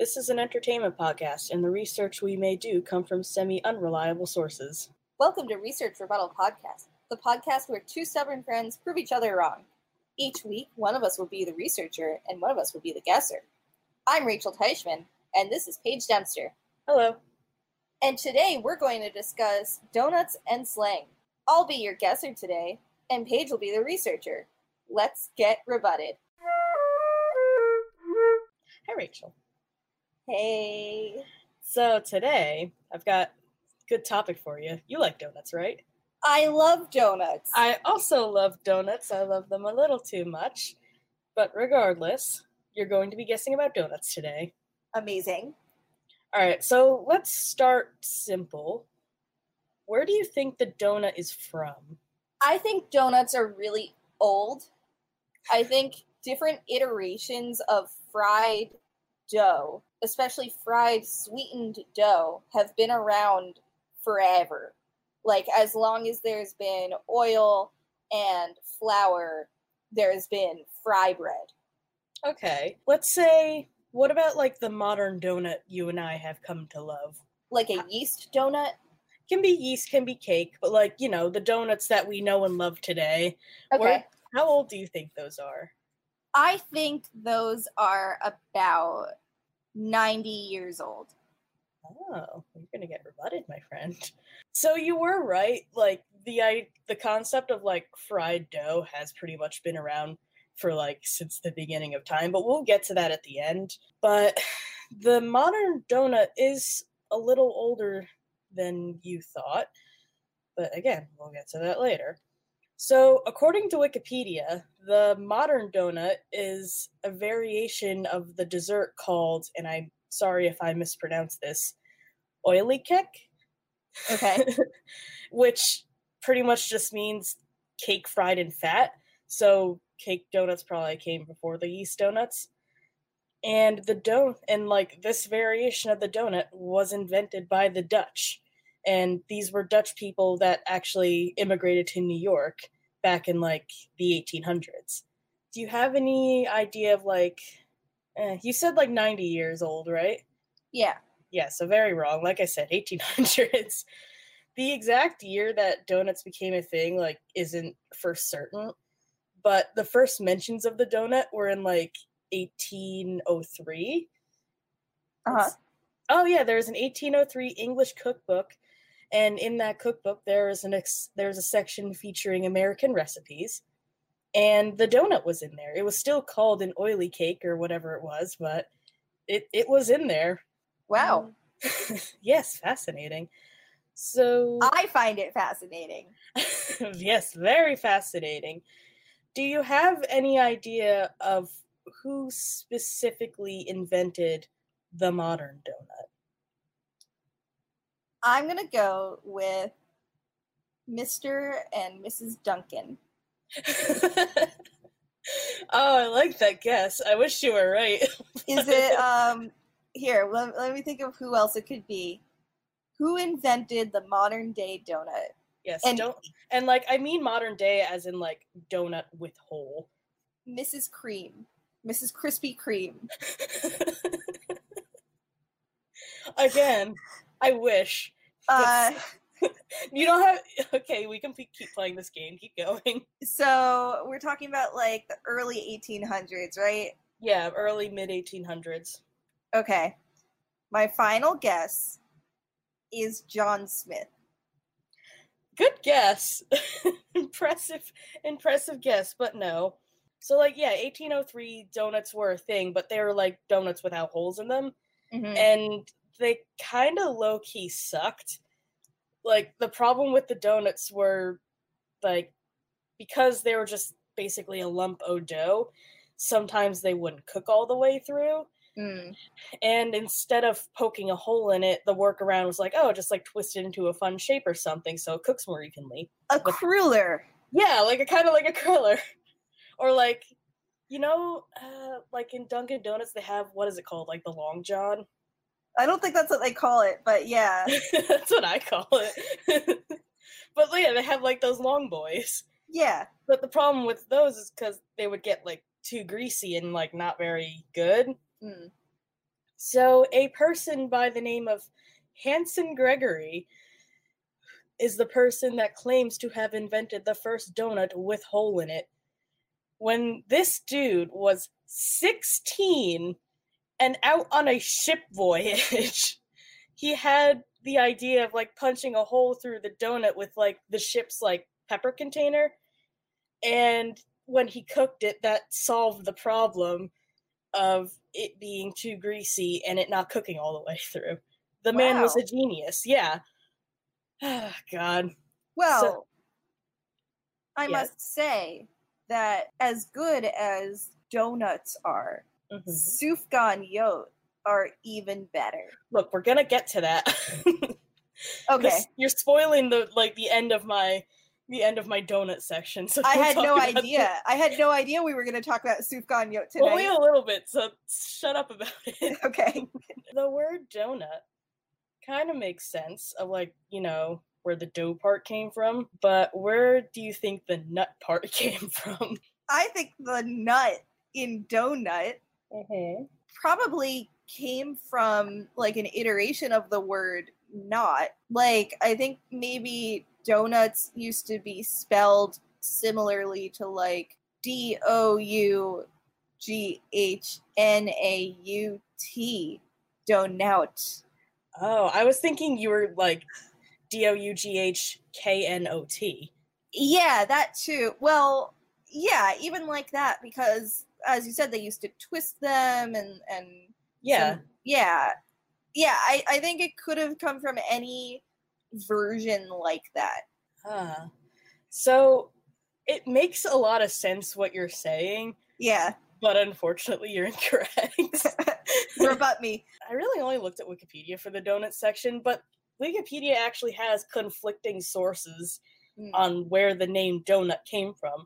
This is an entertainment podcast, and the research we may do come from semi-unreliable sources. Welcome to Research Rebuttal Podcast, the podcast where two stubborn friends prove each other wrong. Each week, one of us will be the researcher and one of us will be the guesser. I'm Rachel Teichman, and this is Paige Dempster. Hello. And today we're going to discuss donuts and slang. I'll be your guesser today, and Paige will be the researcher. Let's get rebutted. Hi, Rachel. Hey. So today I've got a good topic for you. You like donuts, right? I love donuts. I also love donuts. I love them a little too much. But regardless, you're going to be guessing about donuts today. Amazing. All right, so let's start simple. Where do you think the donut is from? I think donuts are really old. I think different iterations of fried dough, especially fried sweetened dough, have been around forever. Like, as long as there's been oil and flour, there's been fry bread. Okay, let's say, what about like the modern donut you and I have come to love? Like a uh, yeast donut. Can be yeast, can be cake, but like, you know, the donuts that we know and love today. Okay. Where, how old do you think those are? I think those are about 90 years old. Oh, you're gonna get rebutted, my friend. So you were right. Like the I the concept of like fried dough has pretty much been around for like since the beginning of time, but we'll get to that at the end. But the modern donut is a little older than you thought. But again, we'll get to that later. So, according to Wikipedia, the modern donut is a variation of the dessert called, and I'm sorry if I mispronounce this, olykoek, Okay. which pretty much just means cake fried in fat. So, cake donuts probably came before the yeast donuts. And the dough, and like this variation of the donut was invented by the Dutch. And these were Dutch people that actually immigrated to New York back in like the 1800s. Do you have any idea of like, eh, you said like 90 years old, right? yeah. Yeah, so very wrong. Like I said, 1800s. The exact year that donuts became a thing, like, isn't for certain. But the first mentions of the donut were in like 1803. Uh-huh. Oh yeah, there's an 1803 English cookbook, and in that cookbook there is an ex- there's a section featuring American recipes, and the donut was in there. It was still called an oily cake or whatever it was, but it it was in there. Wow. Um, yes, fascinating. So I find it fascinating. yes, very fascinating. Do you have any idea of who specifically invented the modern donut? I'm going to go with Mr. and Mrs. Duncan. oh, I like that guess. I wish you were right. Is it, um, here, let, let me think of who else it could be. Who invented the modern day donut? yes, and- don't and like I mean modern day as in like donut with hole. Mrs. Cream. Mrs. Krispy Kreme. Again, I wish. Uh, You don't have okay, we can keep playing this game. Keep going. so we're talking about like the early 1800s, right? Yeah, early mid 1800s. Okay. My final guess is John Smith. Good guess. impressive, impressive guess, but no. So like yeah, 1803 donuts were a thing, but they were like donuts without holes in them, Mhm. and they kind of low key sucked. Like the problem with the donuts were like because they were just basically a lump of dough. sometimes they wouldn't cook all the way through. Mm. And instead of poking a hole in it, the workaround was like, oh, just like twist it into a fun shape or something so it cooks more evenly. A cruller. Yeah, like a kind of like a cruller. or like, you know, uh, like in Dunkin' Donuts, they have what is it called? Like the Long John? I don't think that's what they call it, but yeah. That's what I call it. but yeah, they have like those long boys. Yeah. But the problem with those is because they would get like too greasy and like not very good. Mm. So a person by the name of Hanson Gregory is the person that claims to have invented the first donut with hole in it. When this dude was 16 and out on a ship voyage, he had the idea of like punching a hole through the donut with like the ship's like pepper container. And when he cooked it, that solved the problem of it being too greasy and it not cooking all the way through. The man was a genius. Yeah. Ah, God. Well, I Yes. must say that as good as donuts are, Mhm. Sufganiyot are even better. Look, we're gonna get to that. Okay. This- you're spoiling the like the end of my the end of my donut section. So I had no idea. that. I had no idea we were going to talk about Sufganiyot wait tonight. a little bit. So shut up about it. Okay. the word donut kind of makes sense of like you know where the dough part came from, but where do you think the nut part came from? I think the nut in donut Mm-hmm. probably came from like an iteration of the word not. Like I think maybe donuts used to be spelled similarly to like D O U G H N A U T donut. Oh, I was thinking you were like D O U G H K N O T. Yeah, that too. Well, yeah, even like that because as you said they used to twist them and and Yeah. some- yeah yeah I, I think it could have come from any version like that Ah. So it makes a lot of sense what you're saying, yeah but unfortunately you're incorrect. rebut me I really only looked at Wikipedia for the donut section, but Wikipedia actually has conflicting sources Mm. on where the name donut came from.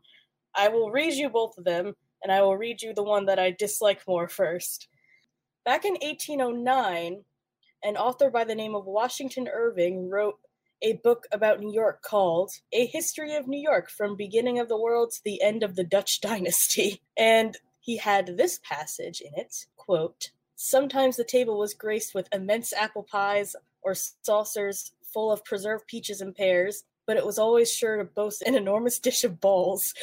I will read you both of them, and I will read you the one that I dislike more first. Back in 1809, an author by the name of Washington Irving wrote a book about New York called A History of New York from Beginning of the World to the End of the Dutch Dynasty. And he had this passage in it, quote, Sometimes the table was graced with immense apple pies or saucers full of preserved peaches and pears, but it was always sure to boast an enormous dish of balls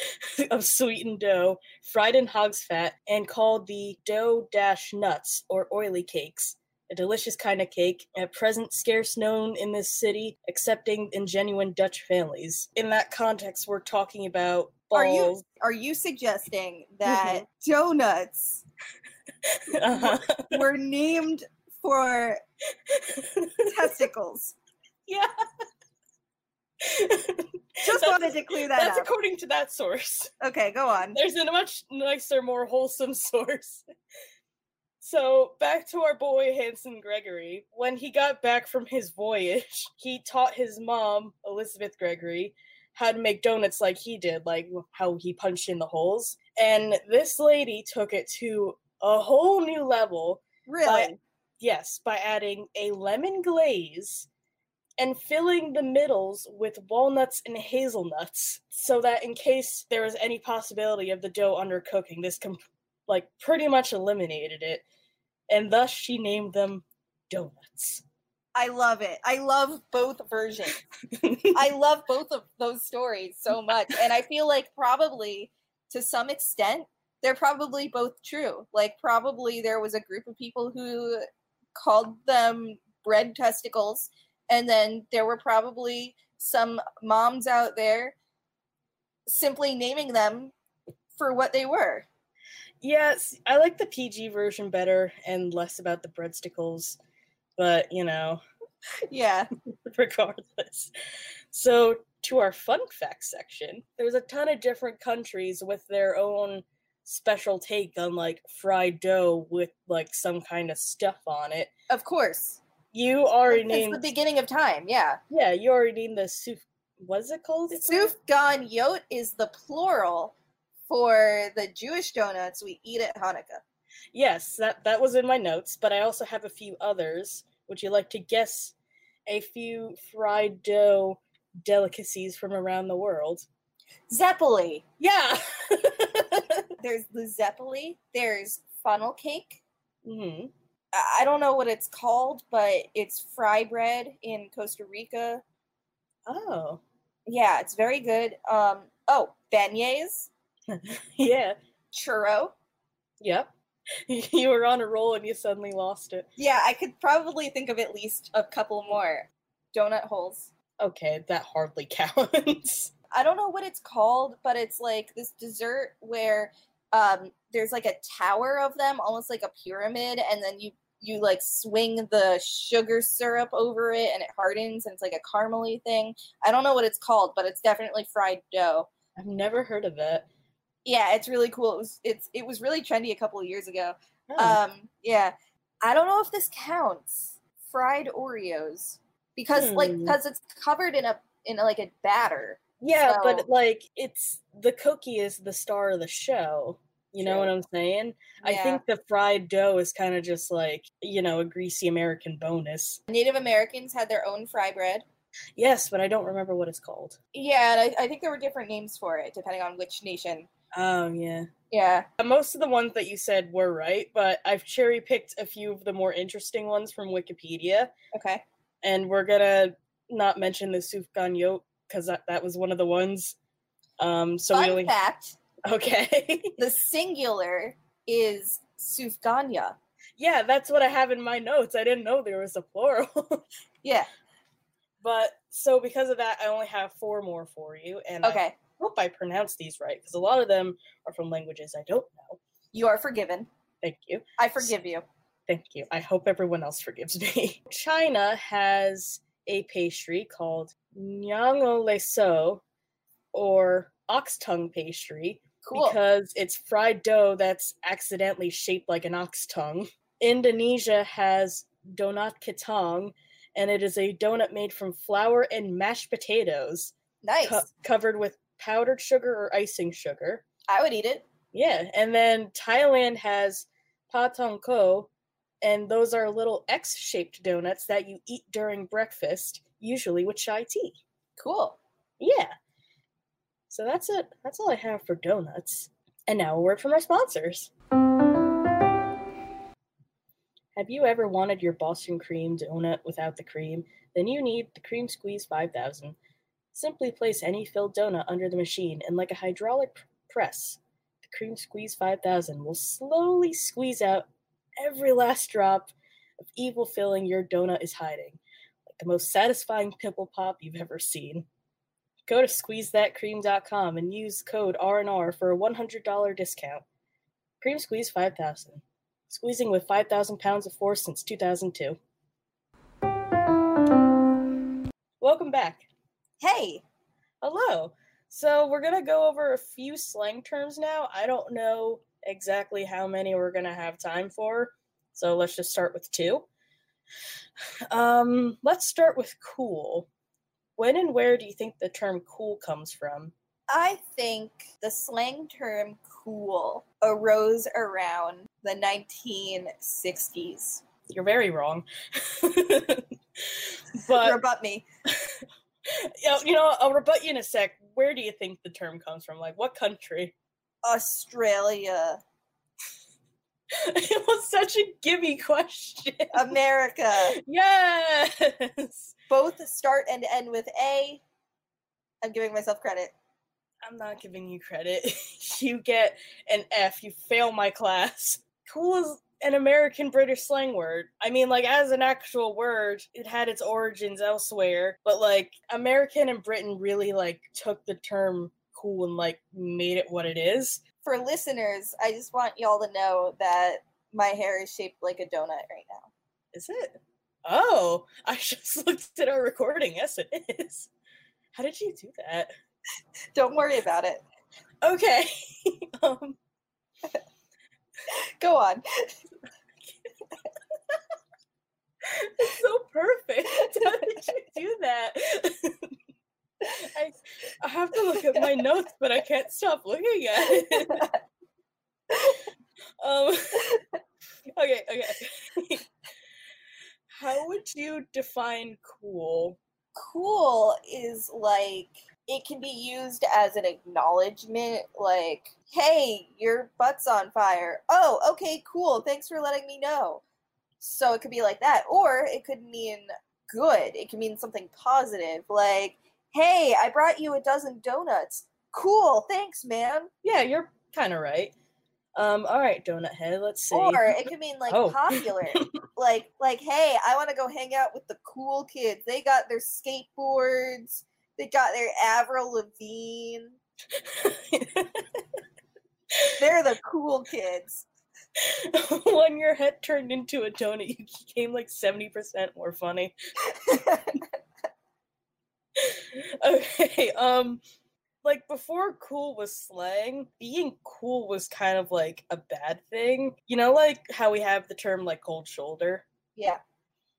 of sweetened dough, fried in hog's fat, and called the dough dash nuts or oily cakes. A delicious kind of cake, at present scarce known in this city, excepting in genuine Dutch families. In that context, we're talking about balls. Are you- are you suggesting that donuts Uh-huh. were named for testicles yeah. Just wanted to clear that That's up according to that source. okay go on There's a much nicer, more wholesome source. So, back to our boy Hanson Gregory. When he got back from his voyage, he taught his mom, Elizabeth Gregory, how to make donuts like he did, like how he punched in the holes. And this lady took it to a whole new level really Yes, by adding a lemon glaze and filling the middles with walnuts and hazelnuts so that in case there was any possibility of the dough undercooking, this com- like pretty much eliminated it. And thus she named them donuts. i love it i love both versions I love both of those stories so much. And I feel like probably to some extent, they're probably both true. Like, probably there was a group of people who called them bread testicles. And then there were probably some moms out there simply naming them for what they were. yes, I like the PG version better and less about the breadsticles, but you know, Yeah. regardless. So, to our fun facts section, there's a ton of different countries with their own special take on like fried dough with like some kind of stuff on it. Of course. You already named the beginning of time, yeah. Yeah, you already named the soup what is it called? Sufganiyot is the plural for the Jewish donuts we eat at Hanukkah. Yes, that that was in my notes, but I also have a few others. Would you like to guess a few fried dough delicacies from around the world? Zeppole. Yeah. There's the Zeppole. There's funnel cake. hmm I don't know what it's called, but it's fry bread in Costa Rica. Oh. Yeah, it's very good. Um, oh, beignets, yeah. churro. Yep. You were on a roll and you suddenly lost it. Yeah, I could probably think of at least a couple more. Donut holes. Okay, that hardly counts. I don't know what it's called, but it's like this dessert where um there's like a tower of them, almost like a pyramid, and then you you like swing the sugar syrup over it and it hardens and it's like a caramely thing. I don't know what it's called, but it's definitely fried dough. I've never heard of it. Yeah, it's really cool. It was it's it was really trendy a couple of years ago. Oh. Um yeah. I don't know if this counts. Fried Oreos because like Hmm. because it's covered in a in a, like a batter. yeah, so- but like it's the cookie is the star of the show. You know True. what I'm saying? I think the fried dough is kind of just like, you know, a greasy American bonus. Native Americans had their own fry bread. Yes, but I don't remember what it's called. Yeah, and I, I think there were different names for it depending on which nation. Oh, yeah. Yeah. Most of the ones that you said were right, but I've cherry picked a few of the more interesting ones from Wikipedia, Okay. and we're gonna not mention the Sufganiyot because that, that was one of the ones. Um, so Fun we only fact: okay. the singular is Sufganiyah. yeah, that's what I have in my notes. I didn't know there was a plural. Yeah. but so because of that, I only have four more for you, and I Okay. hope I pronounced these right because a lot of them are from languages I don't know. You are forgiven. Thank you. I forgive you. Thank you. I hope everyone else forgives me. China has a pastry called Nyang'o Le So, or ox tongue pastry, Cool. because it's fried dough that's accidentally shaped like an ox tongue. Indonesia has donat kentang, and it is a donut made from flour and mashed potatoes, nice. co- covered with powdered sugar or icing sugar. I would eat it. Yeah, and then Thailand has patong ko, and those are little X-shaped donuts that you eat during breakfast, usually with chai tea. Cool. Yeah. So that's it. That's all I have for donuts. And now a word from our sponsors. Have you ever wanted your Boston cream donut without the cream? Then you need the Cream Squeeze 5000. Simply place any filled donut under the machine, and like a hydraulic press, the Cream Squeeze 5000 will slowly squeeze out every last drop of evil filling your donut is hiding, like the most satisfying pimple pop you've ever seen. Go to squeezethatcream.com and use code R&R for a $100 discount. Cream Squeeze 5000. Squeezing with 5,000 pounds of force since 2002. Welcome back. Hey. Hello. So we're gonna go over a few slang terms now. I don't know exactly how many we're gonna have time for, so let's just start with two. Um, let's start with cool. When and where do you think the term cool comes from? I think the slang term cool arose around the 1960s. You're very wrong. but Rebut me. you know, you know, I'll rebut you in a sec. Where do you think the term comes from? Like what country? Australia. it was such a gimme question. America. yes. Both start and end with A. I'm giving myself credit. I'm not giving you credit. you get an F. You fail my class. Cool is an American British slang word. I mean, like, as an actual word, it had its origins elsewhere, but like, American and Britain really like took the term cool and like made it what it is. For listeners, I just want y'all to know that my hair is shaped like a donut right now. Is it? Oh, I just looked at our recording. Yes, it is. How did you do that? Don't worry about it. Okay. um, Go on. It's so perfect. How did you do that? I, I have to look at my notes, but I can't stop looking at it. um, okay, okay. How would you define cool? Cool is like it can be used as an acknowledgement, like, hey, your butt's on fire. Oh, okay, cool. Thanks for letting me know. So it could be like that. Or it could mean good. It can mean something positive, like, hey, I brought you a dozen donuts. Cool, thanks, man. Yeah, you're kind of right. Um, all right, donut head. Let's see. Or it could mean like Oh. popular. like like hey, I want to go hang out with the cool kids. They got their skateboards. They got their Avril Lavigne. They're the cool kids. when your head turned into a donut, you became like seventy percent more funny. okay, um, like before cool was slang, being cool was kind of like a bad thing. You know, like how we have the term like cold shoulder. yeah.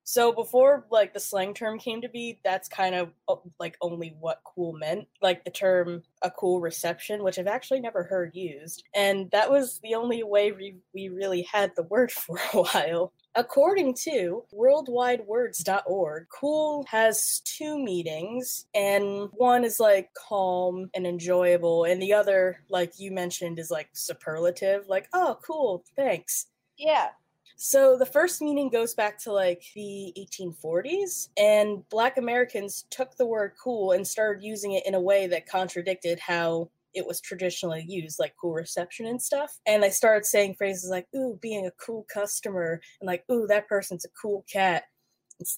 So before like the slang term came to be, that's kind of like only what cool meant, like the term a cool reception, which I've actually never heard used. And that was the only way we, we really had the word for a while. According to worldwidewords.org, cool has two meanings, and one is like calm and enjoyable, and the other, like you mentioned, is like superlative, like, oh, cool, thanks. Yeah. So the first meaning goes back to like the 1840s, and Black Americans took the word cool and started using it in a way that contradicted how it was traditionally used, like cool reception and stuff. And they started saying phrases like, ooh, being a cool customer, and like, ooh, that person's a cool cat.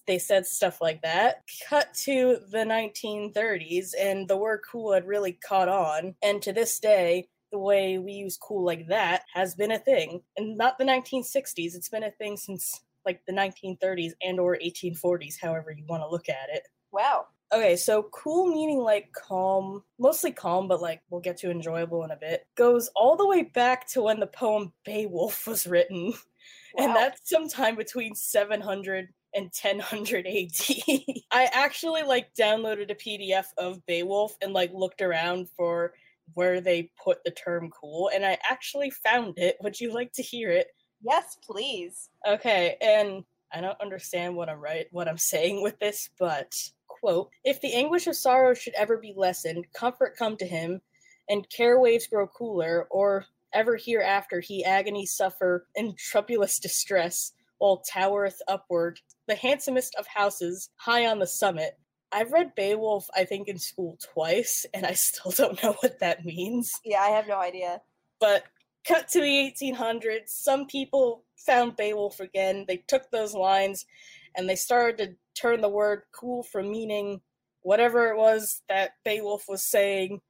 They said stuff like that. Cut to the 1930s, and the word cool had really caught on. And to this day, the way we use cool like that has been a thing and not the 1960s it's been a thing since like the 1930s and or 1840s however you want to look at it Wow. Okay so cool meaning like calm mostly calm but like we'll get to enjoyable in a bit goes all the way back to when the poem beowulf was written and that's sometime between 700 and 1000 AD. I actually like downloaded a PDF of Beowulf and like looked around for where they put the term cool and I actually found it. Would you like to hear it? Yes, please. Okay, and I don't understand what I'm right what I'm saying with this, but quote, if the anguish of sorrow should ever be lessened, comfort come to him, and care waves grow cooler, or ever hereafter he agony suffer in troublous distress, while towereth upward, the handsomest of houses, high on the summit. I've read Beowulf, I think, in school twice, and I still don't know what that means Yeah, I have no idea. but cut to the 1800s some people found beowulf again they took those lines and they started to turn the word cool from meaning whatever it was that beowulf was saying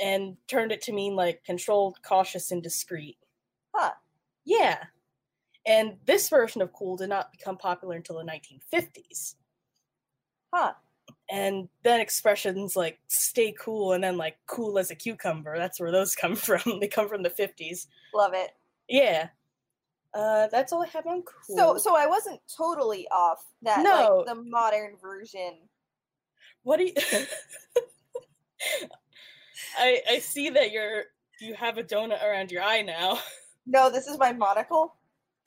and turned it to mean like controlled cautious and discreet. Huh. yeah. And this version of cool did not become popular until the 1950s Huh. and then expressions like stay cool and then like cool as a cucumber. That's where those come from. They come from the 50s Love it. yeah uh that's all i have on cool So so I wasn't totally off that No. like the modern version. what do you i i see that you're you have a donut around your eye now No, this is my monocle.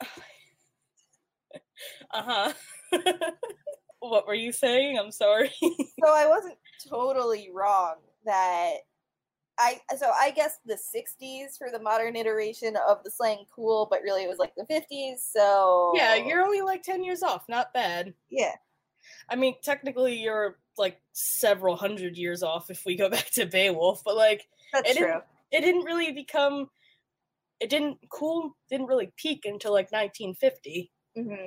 uh-huh what were you saying i'm sorry so I wasn't totally wrong that I so I guess the 60s for the modern iteration of the slang cool, but really it was like the 50s. So yeah you're only like 10 years off not bad yeah. i mean technically you're like several hundred years off if we go back to beowulf but like That's It true. didn't- it didn't really become it didn't cool didn't really peak until like 1950 hmm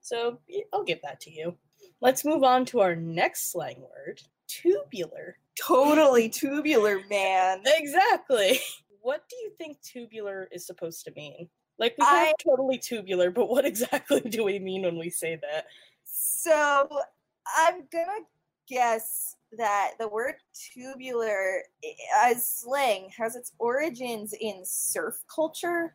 so I'll give that to you let's move on to our next slang word tubular Totally tubular, man. exactly what do you think tubular is supposed to mean like we have I- totally tubular but what exactly do we mean when we say that So I'm gonna guess that the word tubular as slang has its origins in surf culture.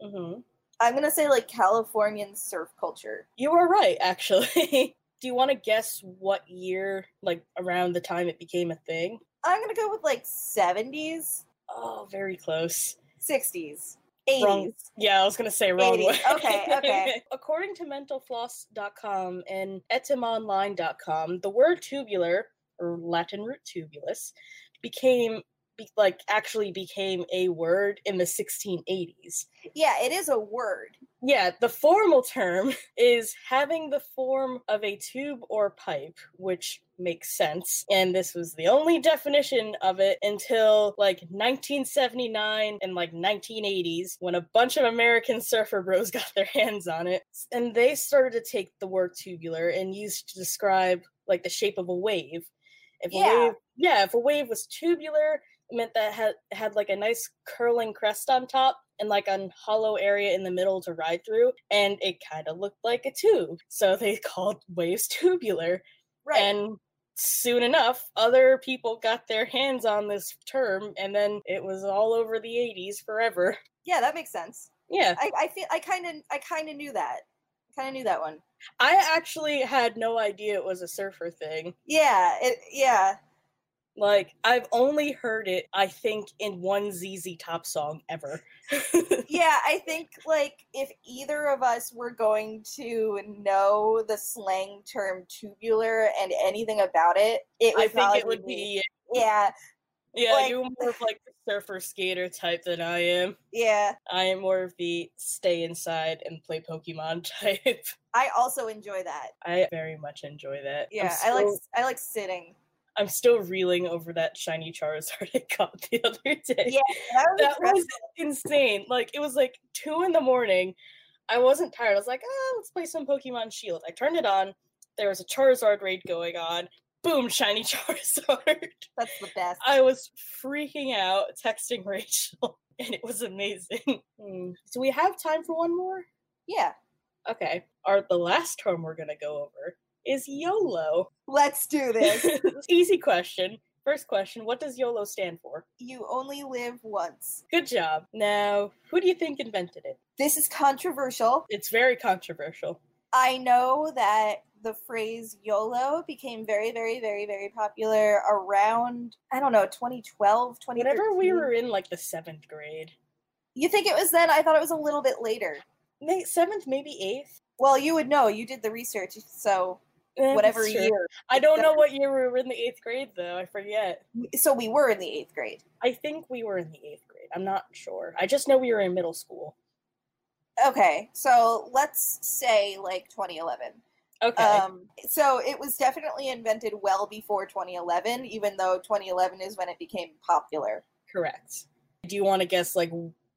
hmm I'm gonna say like Californian surf culture. You are right, actually. Do you want to guess what year, like around the time it became a thing? I'm gonna go with like 70s, Oh, very close. 60s, 80s. Wrong. Yeah, I was gonna say wrong 80s. way. Okay, okay. According to mentalfloss.com and etymonline.com, the word tubular, or Latin root tubulus, became be, like actually became a word in the 1680s. Yeah, it is a word. Yeah, the formal term is having the form of a tube or pipe, which makes sense. And this was the only definition of it until like 1979 and like 1980s when a bunch of American surfer bros got their hands on it. And they started to take the word tubular and use to describe like the shape of a wave. If Yeah. a wave, yeah, if a wave was tubular, meant that had had like a nice curling crest on top and like a hollow area in the middle to ride through, and it kind of looked like a tube. So they called waves tubular. Right. And soon enough, other people got their hands on this term, and then it was all over the 80s forever. yeah, that makes sense. Yeah, I, I feel I kind of I kind of knew that. Kind of knew that one. I actually had no idea it was a surfer thing. Yeah, it yeah. Like, I've only heard it, I think, in one ZZ Top song ever. Yeah, I think like if either of us were going to know the slang term tubular and anything about it, it would I think it would be Yeah, Yeah, Like- you're more of like the surfer skater type than I am. yeah. I am more of the stay inside and play Pokemon type. I also enjoy that. I very much enjoy that. Yeah, I like I like sitting. I'm still reeling over that shiny Charizard I got the other day. Yeah, that was that was insane. Like it was like two in the morning. I wasn't tired. I was like, ah, let's play some Pokemon Shield. I turned it on. There was a Charizard raid going on. Boom, shiny Charizard. That's the best. I was freaking out, texting Rachel, and it was amazing. Hmm. So we have time for one more. yeah, Okay. Our the last term we're gonna go over is YOLO. let's do this. Easy question. First question: What does YOLO stand for? you only live once. Good job. Now, who do you think invented it? This is controversial. It's very controversial. I know that the phrase YOLO became very, very, very, very popular around, I don't know, 2012, 2013. Whenever we were in like the seventh grade, You think it was then? I thought it was a little bit later. May- seventh, maybe eighth. Well, you would know. You did the research, so Eh, whatever true. year. I don't know what year we were in the eighth grade though. I forget. So we were in the eighth grade. I think we were in the eighth grade. I'm not sure. I just know we were in middle school. Okay, so let's say like 2011. Okay. Um, so it was definitely invented well before 2011, even though 2011 is when it became popular. Correct. Do you want to guess like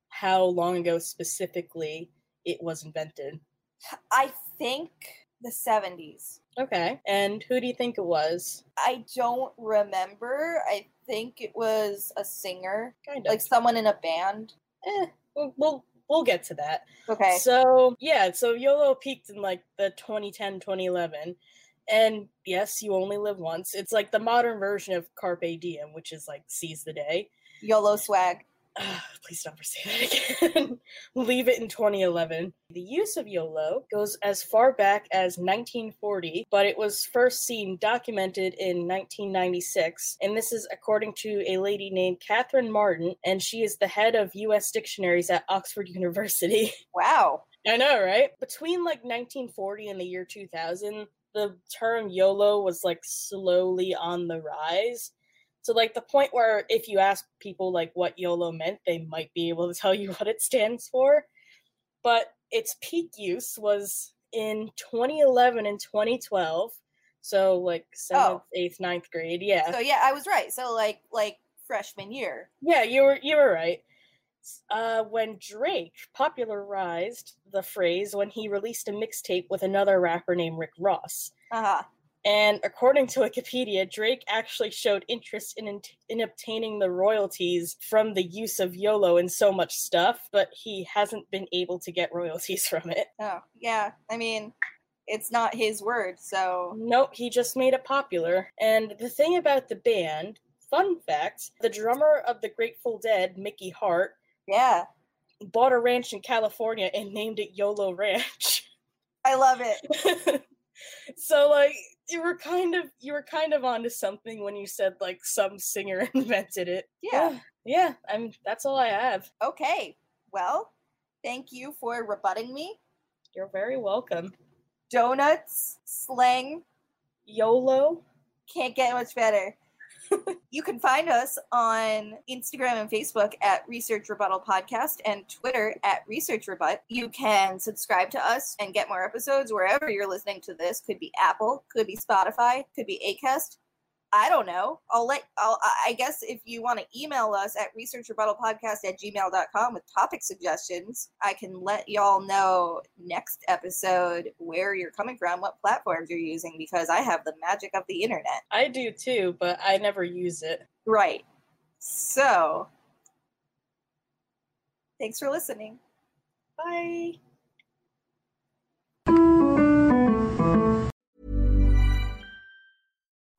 how long ago specifically it was invented? I think the 70s. Okay. And who do you think it was? I don't remember. I think it was a singer, Kind of. like someone in a band. eh, we'll, we'll we'll get to that. Okay. So yeah, so YOLO peaked in like the 2010, 2011. And yes, you only live once. It's like the modern version of Carpe Diem, which is like seize the day. YOLO swag. Please don't ever say that again. Leave it in 2011. The use of YOLO goes as far back as 1940, but it was first seen documented in 1996. And this is according to a lady named Catherine Martin, and she is the head of US dictionaries at Oxford University. Wow. I know, right? Between like 1940 and the year 2000, the term YOLO was like slowly on the rise. So like the point where if you ask people like what YOLO meant, they might be able to tell you what it stands for. But its peak use was in 2011 and 2012. So like seventh, eighth, ninth grade. Yeah. So yeah, I was right. So like like freshman year. Yeah, you were you were right. Uh, when Drake popularized the phrase when he released a mixtape with another rapper named Rick Ross. Uh-huh. And according to Wikipedia, Drake actually showed interest in, in in obtaining the royalties from the use of YOLO in so much stuff, but he hasn't been able to get royalties from it. Oh, yeah. I mean, it's not his word. So Nope, he just made it popular. And the thing about the band, fun fact, the drummer of the Grateful Dead, Mickey Hart, yeah, bought a ranch in California and named it YOLO Ranch. I love it. so like you were kind of you were kind of onto something when you said like some singer invented it. Yeah. Oh, yeah, I mean that's all I have. Okay. Well, thank you for rebutting me. You're very welcome. Donuts, slang, YOLO. can't get much better. you can find us on Instagram and Facebook at Research Rebuttal Podcast and Twitter at Research Rebut. You can subscribe to us and get more episodes wherever you're listening to this. Could be Apple, could be Spotify, could be Acast. I don't know. I'll let I'll I guess if you want to email us at researchrebuttalpodcast at gmail.com with topic suggestions, I can let y'all know next episode where you're coming from, what platforms you're using, because I have the magic of the internet. I do too, but I never use it. Right. So, thanks for listening. Bye.